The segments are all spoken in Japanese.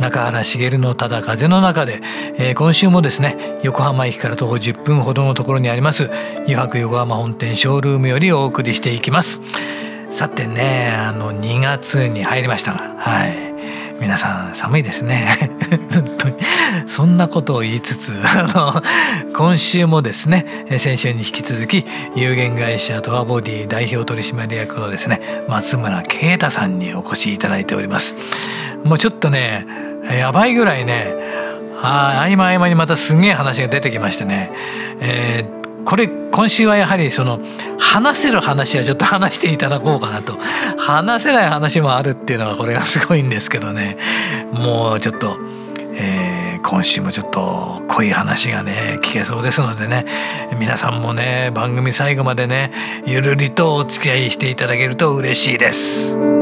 中原茂のただ風の中で、えー、今週もですね横浜駅から徒歩10分ほどのところにあります油白横浜本店ショールームよりお送りしていきます。さてねあの2月に入りましたがはい。皆さん寒いですね。本当に。そんなことを言いつつあの今週もですね先週に引き続き有限会社トアボディ代表取締役のですね松村啓太さんにお越しいただいております。もうちょっとねやばいぐらいねあ合間合間にまたすげえ話が出てきましてね、えー、これ今週はやはりその話せる話はちょっと話していただこうかなと。話せない話もあるっていうのはこれがすごいんですけどね。もうちょっと、えー、今週もちょっと濃い話がね聞けそうですのでね。皆さんもね番組最後までねゆるりとお付き合いしていただけると嬉しいです。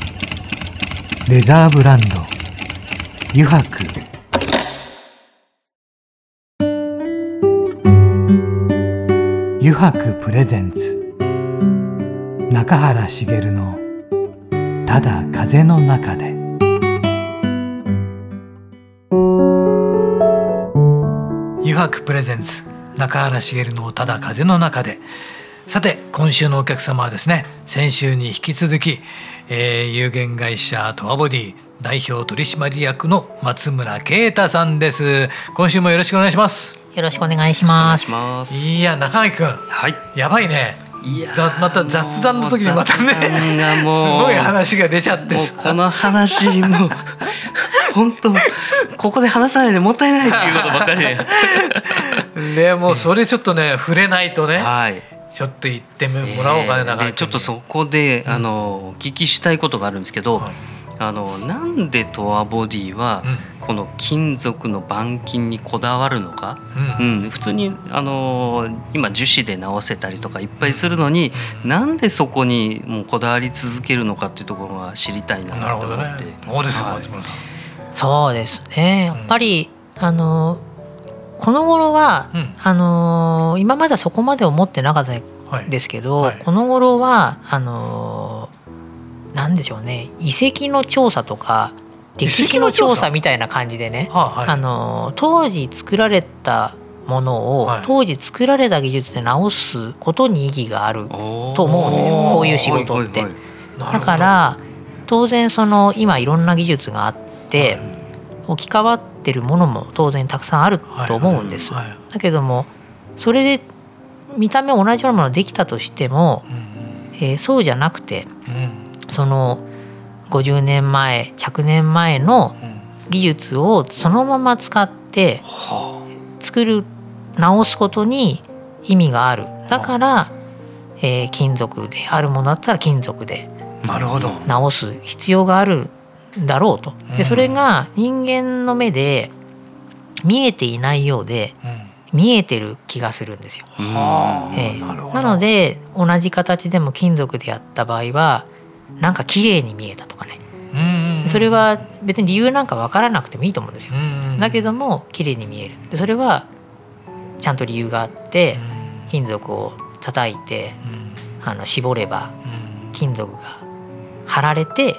レザーブランド。油白。油白プレゼンツ。中原茂の「ただ風の中で」油白プレゼンツ。中原茂の「ただ風の中で」さて今週のお客様はですね先週に引き続きえー、有限会社トアボディ代表取締役の松村啓太さんです。今週もよろしくお願いします。よろしくお願いします。いや中垣君。はい。やばいね。いやまた雑談の時にまたねすごい話が出ちゃってこの話も本当ここで話さないでもったいないっていうことばっかりで。もそれちょっとね触れないとね、はいちょっと行ってもらおうかね、えー、でちょっとそこで、あのお聞きしたいことがあるんですけど、はい、あのなんでトアボディは、この金属の板金にこだわるのか、うん、うん、普通にあの今樹脂で直せたりとかいっぱいするのに、うん、なんでそこにもうこだわり続けるのかっていうところが知りたいなと思って。ね、そうですはい、そうですね。やっぱり、あのこの頃は、うん、あのー、今まではそこまで思ってなかったんですけど、はい。はい、この頃はあのー、なんでしょうね。遺跡の調査とか歴史の調査みたいな感じでね、はい、あのー、当時作られたものを、当時作られた技術で直すことに意義があると思うんですよ。こういう仕事って。だから当然その今いろんな技術があって、置き換わってるものも当然たくさんあると思うんです。だけどもそれで見た目同じようなものできたとしても、えー、そうじゃなくて、その50年前100年前の技術をそのまま使って作る直すことに意味がある。だから、えー、金属であるものだったら金属で直す必要があるだろうと。でそれが人間の目で見えていないようで、見えてる気がするんですよ。えー、なので同じ形でも金属でやった場合はなんか綺麗に見えたとかね。それは別に理由なんか分からなくてもいいと思うんですよ。だけども綺麗に見える。それはちゃんと理由があって金属を叩いてあの絞れば金属が貼られて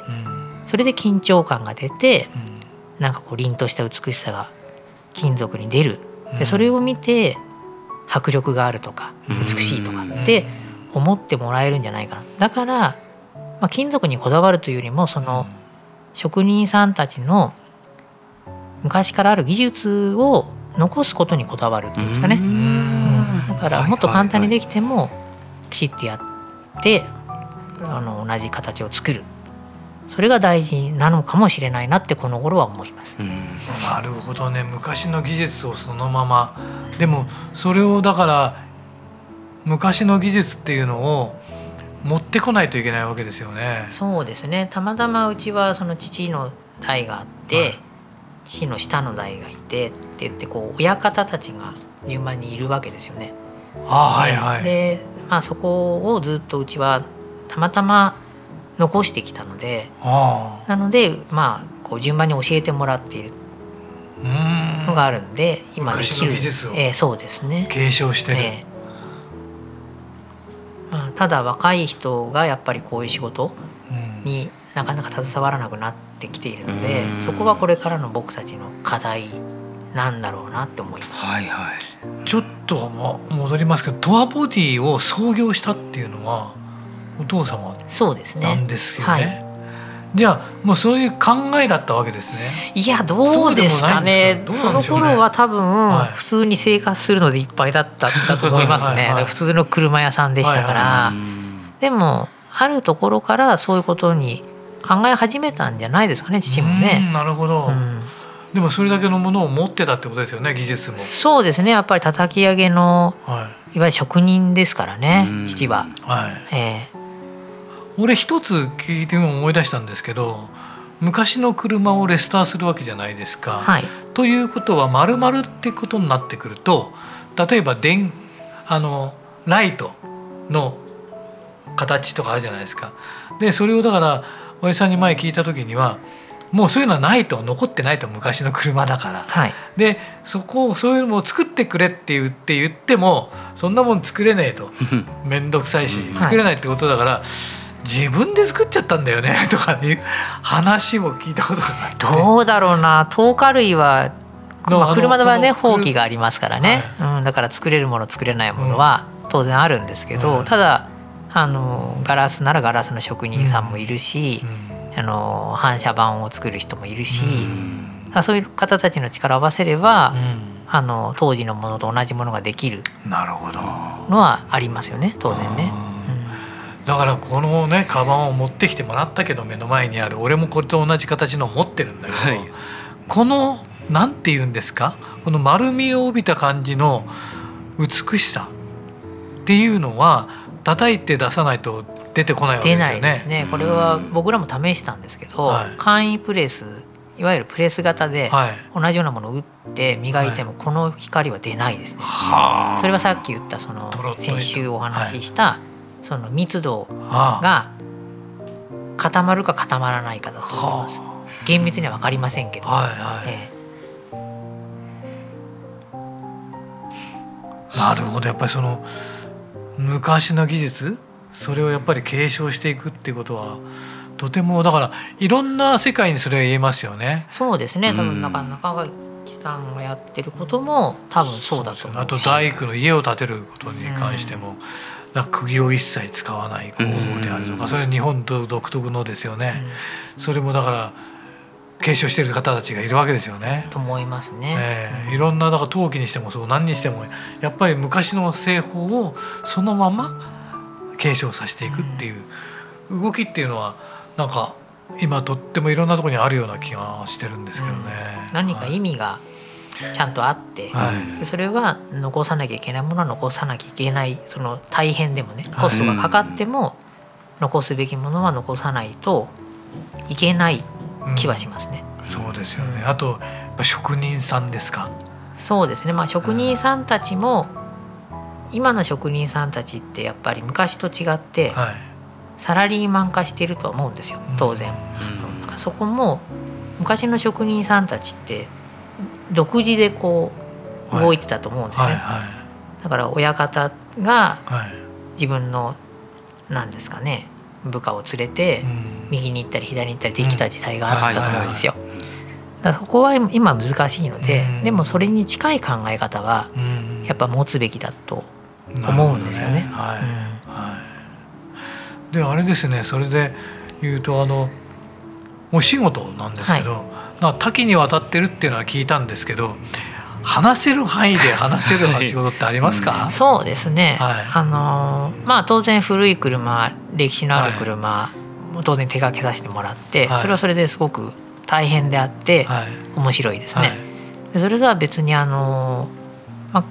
それで緊張感が出て、うん、なんかこう凛とした美しさが金属に出る。でそれを見て迫力があるとか美しいとかって思ってもらえるんじゃないかな。だから、まあ、金属にこだわるというよりもその職人さんたちの昔からある技術を残すことにこだわるっていうんですかね。だからもっと簡単にできてもきちっとやってあの同じ形を作るそれが大事なのかもしれないなってこの頃は思います。なるほどね昔の技術をそのままでもそれをだから昔の技術っていうのを持ってこないといけないわけですよね。そうですねたまたまうちはその父の代があって、はい、父の下の代がいてって言ってこう親方たちが順番にいるわけですよね。あはいはい、で、まあ、そこをずっとうちはたまたま残してきたのでなのでまあこう順番に教えてもらっているのがあるんで今できる、えー、そうですね。継承してる、えー、まあ、ただ若い人がやっぱりこういう仕事になかなか携わらなくなってきているのでそこがこれからの僕たちの課題なんだろうなって思います。はいはい、ちょっと戻りますけどトアボディを創業したっていうのはお父様そうですね。なんですよね。じゃあもうそういう考えだったわけですね。いやどうですかね。その頃は多分普通に生活するのでいっぱいだっただと思いますね。普通の車屋さんでしたから。でもあるところからそういうことに考え始めたんじゃないですかね父もね。なるほど。うん。でもそれだけのものを持ってたってことですよね技術も。そうですね。やっぱり叩き上げの、はい、いわゆる職人ですからね父は、はい。えー、俺一つ聞いても思い出したんですけど昔の車をレスターするわけじゃないですか。はい、ということは丸々ってことになってくると例えば電あのライトの形とかあるじゃないですか。でそれをだからおじさんに前聞いた時にはもうそういうのはないと残ってないと昔の車だから、はい、でそこをそういうのを作ってくれって言って言ってもそんなもん作れねえと 面倒くさいし作れないってことだから。はい自分で作っちゃったんだよね とかいう話も聞いたことがあって。どうだろうな。糖化類は、まあ、車の場合ね放棄がありますからね、はい、うん、だから作れるもの作れないものは当然あるんですけど、うん、ただあのガラスならガラスの職人さんもいるし、うん、あの反射板を作る人もいるし、うん、そういう方たちの力を合わせれば、あの当時のものと同じものができるのはありますよね当然ね。だからこのねカバンを持ってきてもらったけど目の前にある俺もこれと同じ形のを持ってるんだけど、はい、この何て言うんですか？この丸みを帯びた感じの美しさっていうのは叩いて出さないと出てこないわけですよね。出ないですね。これは僕らも試したんですけど、はい、簡易プレスいわゆるプレス型で同じようなものを打って磨いてもこの光は出ないですね。はい、それはさっき言ったその先週お話しした、はいその密度が固まるか固まらないかだと思います。厳密には分かりませんけど。はいはい。えー、なるほど。やっぱりその昔の技術それをやっぱり継承していくっていうことはとてもだからいろんな世界にそれは言えますよね。そうですね。多分中中垣さんがやってることも多分そうだと思うあと大工の家を建てることに関しても、な釘を一切使わない工法であるとかそれは日本と独特のですよね、それもだから継承している方たちがいるわけですよね。と思いますね。えー、いろんなだから陶器にしてもそう何にしてもやっぱり昔の製法をそのまま継承させていくっていう動きっていうのはなんか今とってもいろんなところにあるような気がしてるんですけどね。うん、何か意味がちゃんとあって、はい、それは残さなきゃいけないものは残さなきゃいけないその大変でもねコストがかかっても残すべきものは残さないといけない気はしますね。うん、そうですよね、あと職人さんですか？そうですね、まあ、職人さんたちも今の職人さんたちってやっぱり昔と違って、サラリーマン化してるとは思うんですよ。当然。うん、だからそこも昔の職人さんたちって独自でこう動いてたと思うんですね。はいはい。はい、だから親方が自分の何ですかね部下を連れて右に行ったり左に行ったりできた時代があったと思うんですよ。だそこは今難しいので、でもそれに近い考え方はやっぱ持つべきだと思うんですよね。ねはい、であれですねそれで言うとあのお仕事なんですけど、はい、多岐にわたってるっていうのは聞いたんですけど話せる範囲で話せる仕事ってありますか、はい、そうですね、はい、あのまあ当然古い車歴史のある車、当然手掛けさせてもらって、それはそれですごく大変であって、面白いですね。それとは別にあの、ま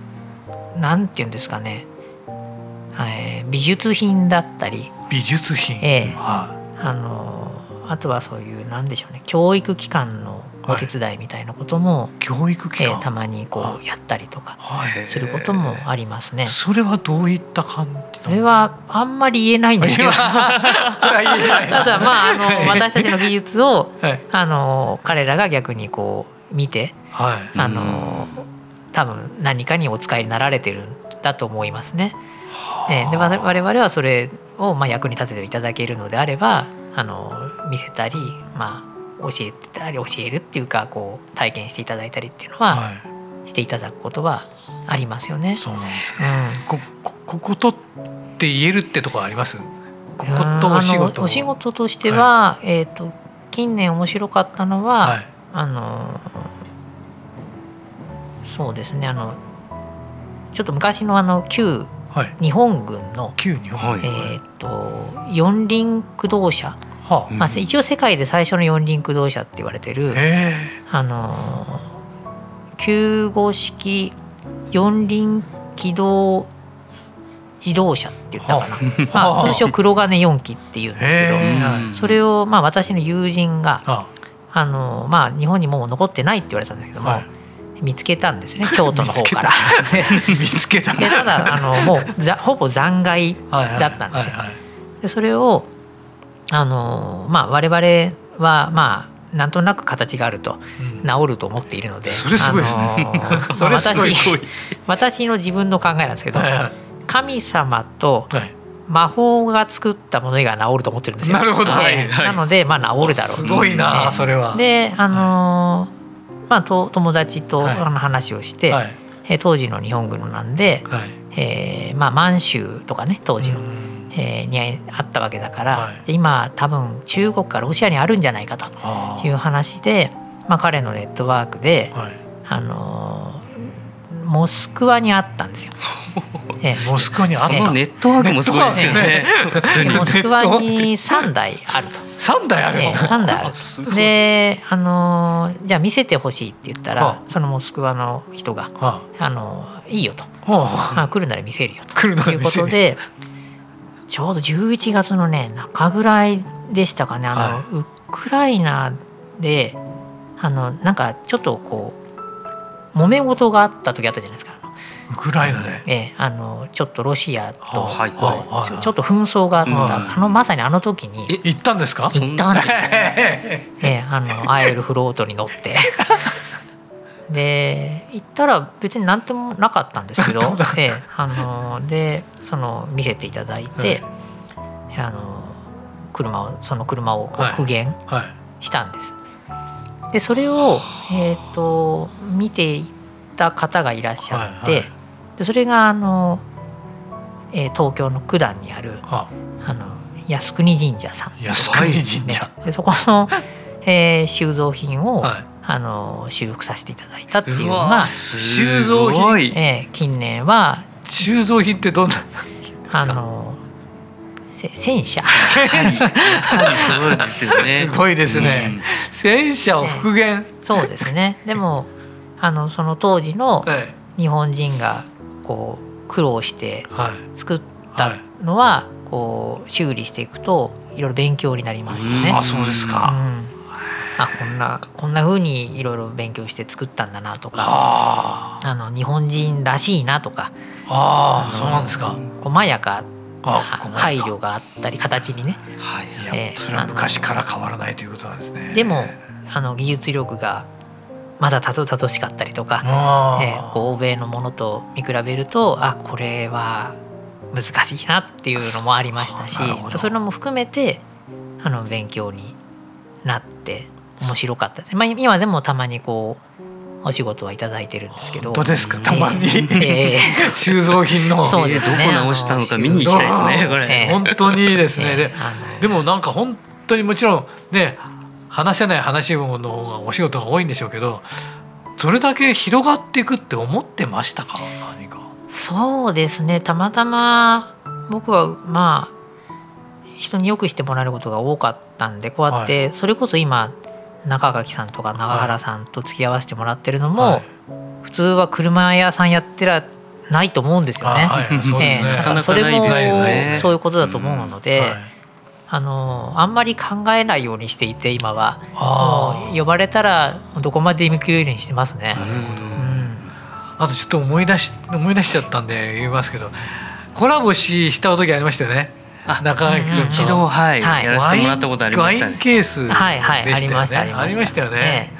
あ、なんていうんですかね、はい、美術品だったり。美術品、ええ。あのあとはそういうなんでしょうね教育機関のお手伝いみたいなことも、教育機関、えー、たまにこうやったりとかすることもありますね。それはどういった感じそれはあんまり言えないんですけど。ただまああの私たちの技術を、はい、あの彼らが逆にこう見て、はい、あの多分何かにお使いになられてるんだと思いますね。えー、で我々はそれをまあ役に立てていただけるのであればあの見せたりまあ教えたり教えるっていうかこう体験していただいたりっていうのは、はい、していただくことはありますよね。そうなんですか、うん、こここことって言えるってとこあります？こことお仕事お仕事としては、はい、えーと、近年面白かったのは、はい、あのそうですねあのちょっと昔のあの旧日本軍の、旧日本。軍、えーと四輪駆動車。はあ、まあ、一応世界で最初の四輪駆動車って言われてるあの救護式四輪機動自動車って言ったかな、まあ、通称黒金四機っていうんですけどそれをまあ私の友人があ。の、まあ、日本にもう残ってないって言われたんですけども、はい、見つけたんですね京都の方から。見つけた ただあのもうざほぼ残骸だったんですよ。でそれをあのまあ我々はまあなんとなく形があると治ると思っているので、それすごいですね。私私の自分の考えなんですけど、神様と魔法が作ったもの以外治ると思ってるんですよ。なるほど。なのでまあ治るだろう。すごいな、それは。であのまあと友達とあの話をして、え当時の日本軍なんで、えまあ満州とかね当時の。えー、にあったわけだから、はい、今多分中国からロシアにあるんじゃないかという話で、まあ、彼のネットワークで、はい、あのモスクワにあったんですよ。え モスクワにあった、ネットワークもすごいですよね。モスクワに3台あると。3台あるの、え3台ある。で、あのじゃあ見せてほしいって言ったら、はあ、そのモスクワの人が、はあ、あのいいよと、はあ、来るなら見せるよと。いうことで。ちょうど11月のね中ぐらいでしたかね。あの、はい、ウクライナであのなんかちょっとこう揉め事があった時あったじゃないですか。ウクライナで、ええ、あのちょっとロシアと、ちょっと紛争があった、はい、あのまさにあの時に。行ったんですか？行ったんです、ええ、あのアエルフロートに乗って。で行ったら別に何ともなかったんですけど、ええ、あのでその見せていただいて、はい、あの車をその車をこう復元したんです。はいはい、でそれを、えーと、見ていた方がいらっしゃって、でそれがあの、えー、東京の九段にある、はあ、あの靖国神社さん。靖国神社、ね、でそこの、えー、収蔵品を、はい。あの修復させていただいたっていうのが収蔵品、えー、近年は収蔵品ってどんなあの戦車。そうですよね。すごいですね、うん、戦車を復元、ね、そうですね。でもあのその当時の日本人がこう苦労して作ったのはこう修理していくといろいろ勉強になりますよね。あそうですか、うん。あこんなこんな風にいろいろ勉強して作ったんだなとかあ。の日本人らしいなとかあそうなんですか。細やか配慮があったり形にね、はい。えー、それは昔から変わらないということなんですね。でもあの技術力がまだたどたどしかったりとか、えー、欧米のものと見比べるとあこれは難しいなっていうのもありましたしそれも含めてあの勉強になって面白かったです、まあ、今でもたまにこうお仕事はいただいてるんですけど。本当ですか？たまに、えー、収蔵品の。そうです、ね、どこ直したのか見に行きたいですねこれ、えー、本当にいいですね、ででもなんか本当にもちろんね話せない話の方がお仕事が多いんでしょうけどそれだけ広がっていくって思ってましたか？何か。そうですね。たまたま僕はまあ人によくしてもらえることが多かったんでこうやってそれこそ今中垣さんとか長原さんと付き合わせてもらってるのも普通は車屋さんやってらないと思うんですよね。それもそういうことだと思うので、あのあんまり考えないようにしていて今は呼ばれたらどこまで行くようにしてますね。あとちょっと思い出し思い出しちゃったんで言いますけどコラボしした時ありましたよね。中垣君一度はい、やらせてもらったことありましたね。ワインケースでしたよね。ありましたよね。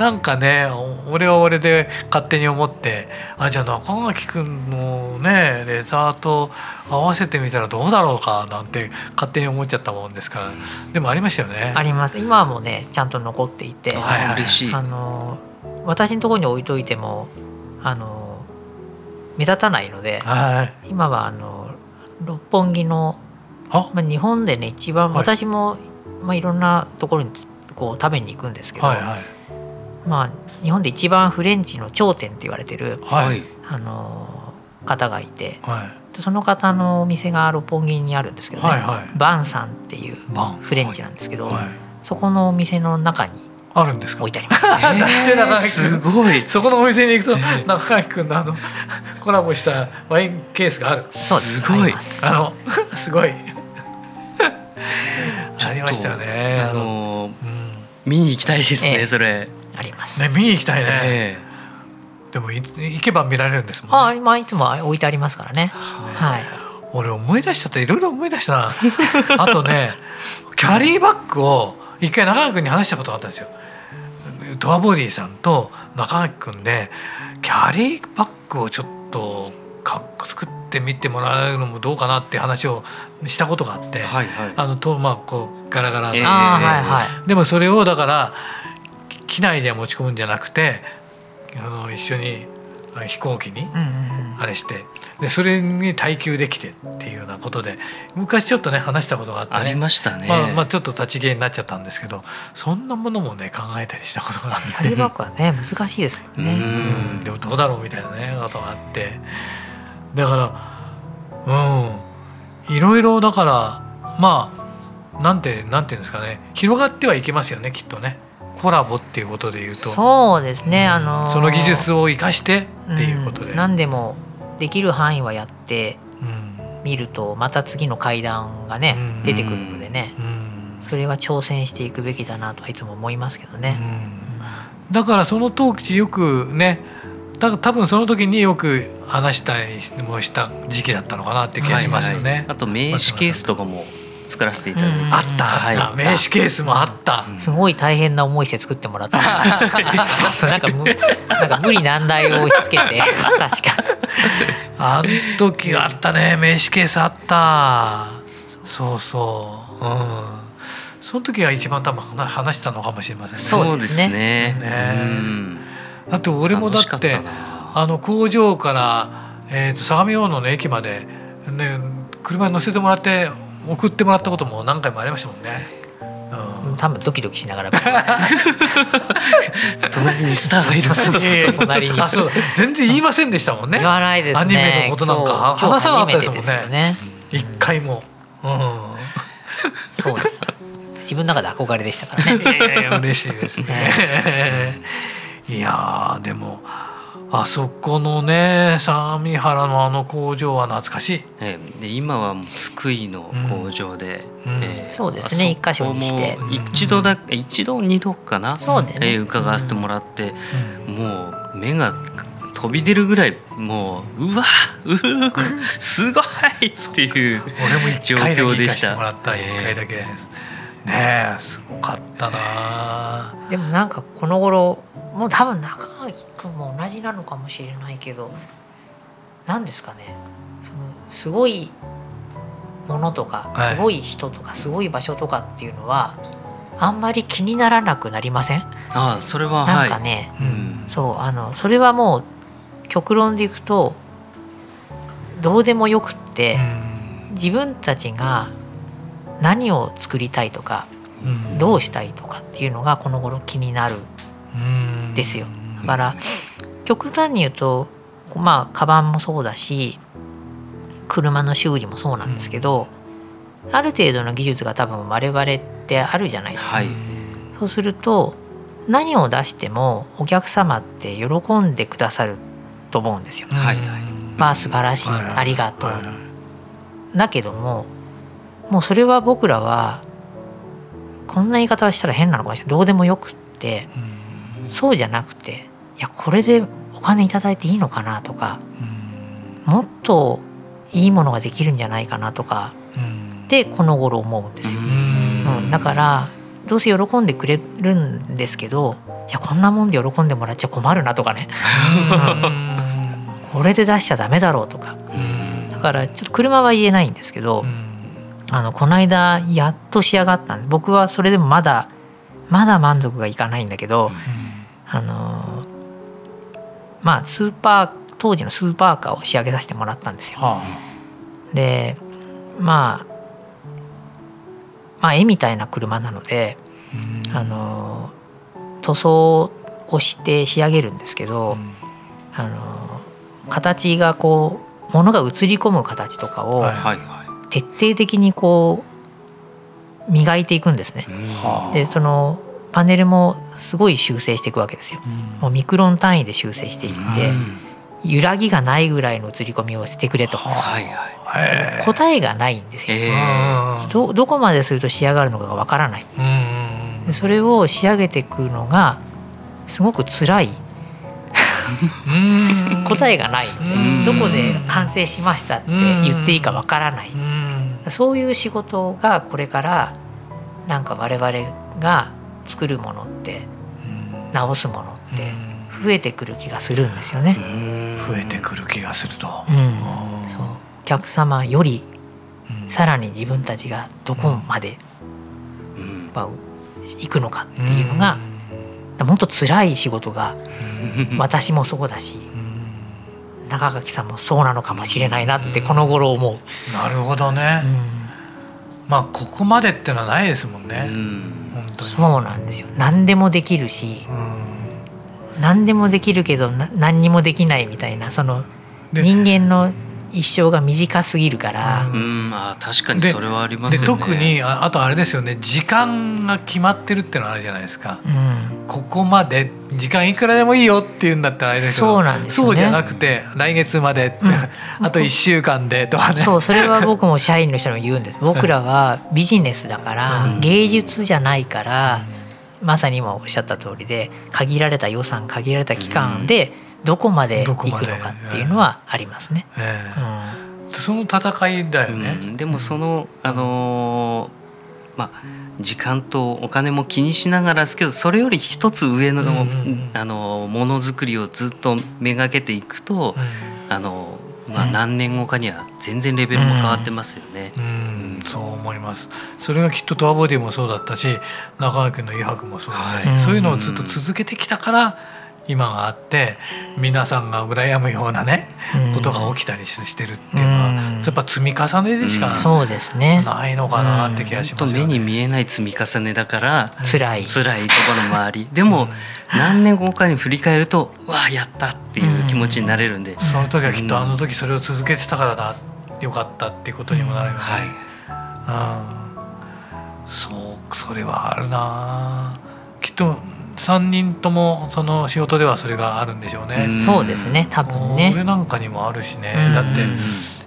なんかね俺は俺で勝手に思ってあじゃあ中垣君のねレザーと合わせてみたらどうだろうかなんて勝手に思っちゃったもんですから。でもありましたよね。あります。今もねちゃんと残っていて、はいはい、嬉しい。あの私のところに置いといてもあの目立たないので、はい、今はあの六本木のまあ、日本でね一番、私も、まあ、いろんなところにこう食べに行くんですけど、はいはい、まあ、日本で一番フレンチの頂点って言われてる、はい、あの方がいて、はい、その方のお店が六本木にあるんですけどね、はいはい、バンさんっていうフレンチなんですけど、はい、そこのお店の中にあるんですか？置いてあります。えー、すごい。そこのお店に行くと中垣君のあのコラボしたワインケースがある。そうすごい。あの すごい。ありましたよね。あの、うん、見に行きたいですね、えー、それ。あります。ね見に行きたいね。えー、でも行けば見られるんですもん、ね。あ、まあいつも置いてありますからね。ねはい。俺思い出しちゃったいろいろ思い出したな。あとねキャリーバッグを一回中垣君に話したことがあったんですよ。ドアボディさんと中垣君でキャリーバッグをちょっとか作ってみてもらうのもどうかなって話をしたことがあって、はいはい、あのとまあこうガラガラで、えーはいはい、でもそれをだから機内で持ち込むんじゃなくてあの一緒に飛行機にあれして、でそれに耐久できてっていうようなことで昔ちょっとね話したことがあって、ね、ありましたね、まあ、まあちょっと立ち消えになっちゃったんですけどそんなものもね考えたりしたことがあって。ハリバックはね。難しいですもんね。うん。でもどうだろうみたいなねことがあって。だからうん。いろいろだからまあなんてなんていうんですかね。広がってはいけますよねきっとね。コラボっていうことでいうとそうですね、あのー、その技術を生かしてっていうことで、うん、何でもできる範囲はやってみるとまた次の階段がね、うん、出てくるのでね、うん、それは挑戦していくべきだなとはいつも思いますけどね。だからその時よくね多分その時によく話したりもした時期だったのかなって気がしますよね。はいはい、あと名刺ケースとかも作らせていただいて、あった、はい、名刺ケースもあった、すごい大変な思いして作ってもらった。なんかむなんか無理難題を押し付けて。確か。あん時あったね。名刺ケースあった。そうそう。うん。その時が一番多分話したのかもしれませんね。そうですね。ね。あと俺もだってあの工場から、えー、と相模大野の駅まで、ね、車に乗せてもらって送ってもらったことも何回もありましたもんね。うん、多分ドキドキしながら 隣にスターがいます隣に。あそう。全然言いませんでしたもんね。言わないですね。アニメのことなんか話さなかったですもんね。一、ね、回も、うん、そうです。自分の中で憧れでしたからね。いやいや嬉しいですね。いやでもあそこのね相模原のあの工場は懐かしい、えー、で今はもう津久井の工場で、うん、えー、そうですね一箇所にして。一度だ、うん、一度二度かな。そうで、ね、えー、伺わせてもらって、うん、もう目が飛び出るぐらいもううわうすごいっていう状況でした。俺も一回だけ。ねえすごかったな。でもなんかこの頃もう多分中垣君も同じなのかもしれないけど何ですかね。そのすごいものとかすごい人とかすごい場所とかっていうのは、あんまり気にならなくなりません？あそれはなんかね、はい。うん、そうあのそれはもう極論でいくとどうでもよくって、自分たちが何を作りたいとかどうしたいとかっていうのがこの頃気になるん。ですよ。だから極端に言うとまあカバンもそうだし車の修理もそうなんですけど、ある程度の技術が多分我々ってあるじゃないですか。はい、そうすると何を出してもお客様って喜んでくださると思うんですよ。はいはい、まあ素晴らしい、ありがとう。だけどももうそれは僕らはこんな言い方はしたら変なのかもしれないどうでもよくって、そうじゃなくていやこれでお金頂いていいのかなとか、もっといいものができるんじゃないかなとか、ってこの頃思うんですよ。うん、だからどうせ喜んでくれるんですけどいやこんなもんで喜んでもらっちゃ困るなとかね。これで出しちゃダメだろうとか。だからちょっと車は言えないんですけどあのこの間やっと仕上がったんで僕はそれでもまだまだ満足がいかないんだけどあのまあスーパー当時のスーパーカーを仕上げさせてもらったんですよ。でまあまあ、絵みたいな車なので、あの塗装をして仕上げるんですけど、あの形がこうものが映り込む形とかを徹底的にこう磨いていくんですね。でそのパネルもすごい修正していくわけですよ。もうミクロン単位で修正していって。揺らぎがないぐらいの映り込みをしてくれと、はいはい、答えがないんですよ、どどこまですると仕上がるのかがわからない、でそれを仕上げていくのがすごく辛い。答えがないのでどこで完成しましたって言っていいかわからない。そういう仕事がこれからなんか我々が作るものって直すものって増えてくる気がするんですよね。増えてくる気がすると。うん、そう。お客様よりさらに自分たちがどこまで、まあ、行くのかっていうのが、うん、本当辛い仕事が私もそうだし。中垣さんもそうなのかもしれないなってこの頃思う。なるほどね。まあここまでっていうのはないですもんね。本当にそうなんですよ。何でもできるし、何でもできるけど何にもできないみたいなその人間の一生が短すぎるから。うん、あ確かにそれはありますよね。特にあとあれですよね時間が決まってるっていうのはあるじゃないですか。うん、ここまで時間いくらでもいいよっていうんだったらあれですけどそうなんです、ね、そうじゃなくて来月まで、うん、あと1週間でとかね。そうそれは僕も社員の人にも言うんです。僕らはビジネスだから、芸術じゃないから。うんまさに今おっしゃった通りで限られた予算限られた期間でどこまで行くのかっていうのはありますね。その戦いだよね、うん、でもそのあのー、まあ時間とお金も気にしながらですけどそれより一つ上の,、あのものづくりをずっとめがけていくと、あのまあ、何年後かには全然レベルも変わってますよね。うん、うん、そう思います。それがきっとトアボディもそうだったし中川君の余白もそうで、はい、そういうのをずっと続けてきたから今があって皆さんが羨むようなね、ことが起きたりしてるっていうのは、やっぱ積み重ねでしかそうですね。ないのかなって気がします、ね、目に見えない積み重ねだから辛い。辛いところもあり でも、何年後かに振り返るとわあやったっていう気持ちになれるんで、その時はきっとあの時それを続けてたからだよかったっていうことにもなるよね、はい、そうそれはあるなきっと3人ともその仕事ではそれがあるんでしょうね。そうですね多分ね。俺なんかにもあるしね、だって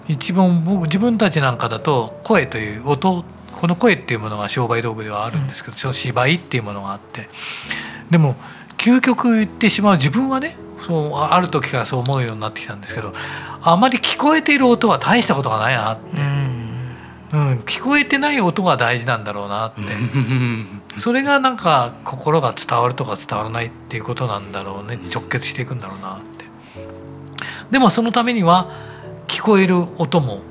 一番僕自分たちなんかだと声という音この声っていうものが商売道具ではあるんですけど、うん、芝居っていうものがあって。でも究極言ってしまう自分はねそうある時からそう思うようになってきたんですけどあまり聞こえている音は大したことがないなって、うん、うん、聞こえてない音が大事なんだろうなって。それがなんか心が伝わるとか伝わらないっていうことなんだろうね。直結していくんだろうなって。でもそのためには聞こえる音も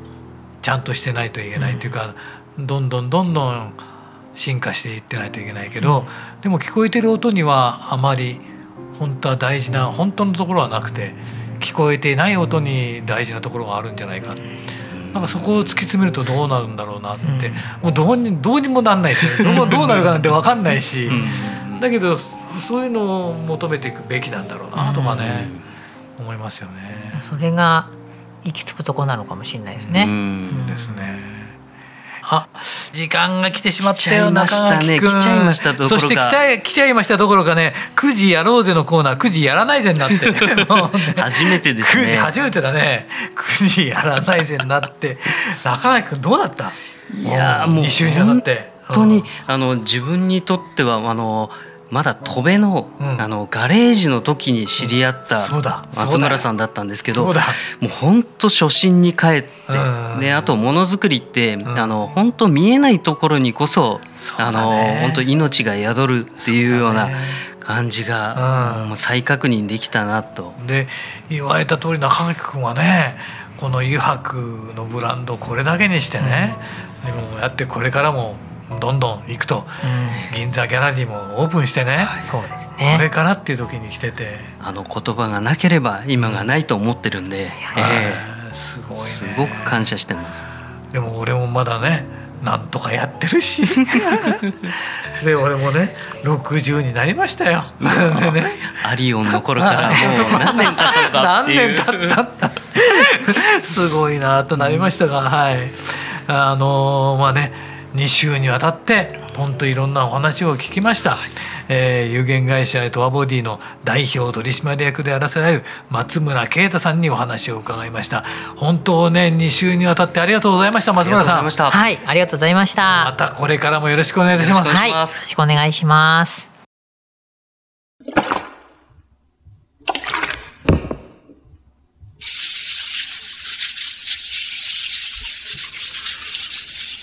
ちゃんとしてないといけないというか、うん、どんどんどんどん進化していってないといけないけど、うん、でも聞こえてる音にはあまり本当は大事な本当のところはなくて聞こえていない音に大事なところがあるんじゃないかなんかそこを突き詰めるとどうなるんだろうなって、もうどうにどうにもなんないですよ どうどうなるかなんて分かんないし、だけどそういうのを求めていくべきなんだろうなとかね、思いますよね。それが行き着くとこなのかもしれないですね。ですね。あ時間が来てしまったよ中垣君、ね、来ちゃいましたそして来た来ちゃいましたどころかね9時やろうぜのコーナー9時やらないぜになって、ね、初めてですね。初めてだね。9時やらないぜになって。中垣君どうだった？いやもう2週にわたって。本当に、あの自分にとってはあのまだ戸辺の,、あのガレージの時に知り合った松村さんだったんですけど、もう本当初心に帰って、であとものづくりって、あの本当見えないところにこそ、あの本当命が宿るっていうような。感じが、もう再確認できたなと。で言われた通り中垣君はねこの油白のブランドこれだけにしてね、でもやってこれからもどんどん行くと、うん、銀座ギャラリーもオープンしてね、そうですね。これからっていう時に来てて。あの言葉がなければ今がないと思ってるんで、えー、すごい、ね、すごく感謝してます。でも俺もまだねなんとかやってるし。で俺もね60になりましたよ。でね。アリオンの頃からもう何年経ったのか何年経った すごいなとなりましたが、はい。あのー、まあね2週にわたって本当いろんなお話を聞きました、えー、有限会社トアボディの代表取締役であらせられる松村啓太さんにお話を伺いました。本当ね2週にわたってありがとうございました松村さん。はいありがとうございました。またこれからもよろしくお願いいたします。はいよろしくお願いします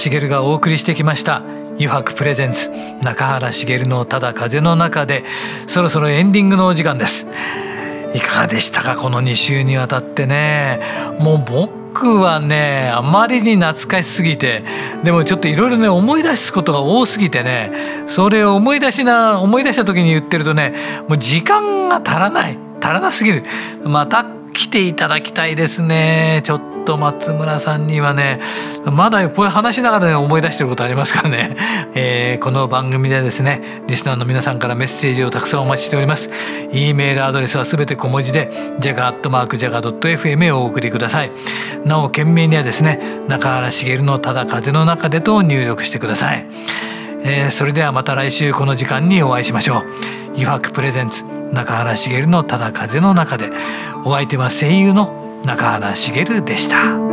茂がお送りしてきました。油白プレゼンツ中原茂のただ風の中でそろそろエンディングのお時間です。いかがでしたか？この2週にわたってね。もう僕はねあまりに懐かしすぎてでもちょっといろいろね思い出すことが多すぎてねそれを思い出しな思い出した時に言ってるとねもう時間が足らない足らなすぎる。また来ていただきたいですね。ちょっと松村さんにはねまだこれ話しながら、ね、思い出してることありますからね、えー、この番組でですねリスナーの皆さんからメッセージをたくさんお待ちしております。e メールアドレスはすべて小文字で jaga.jaga.fm をお送りください。なお件名にはですね中原茂のただ風の中でと入力してください、えー、それではまた来週この時間にお会いしましょう「油白プレゼンツ中原茂のただ風の中で。お相手は声優の中原茂でした。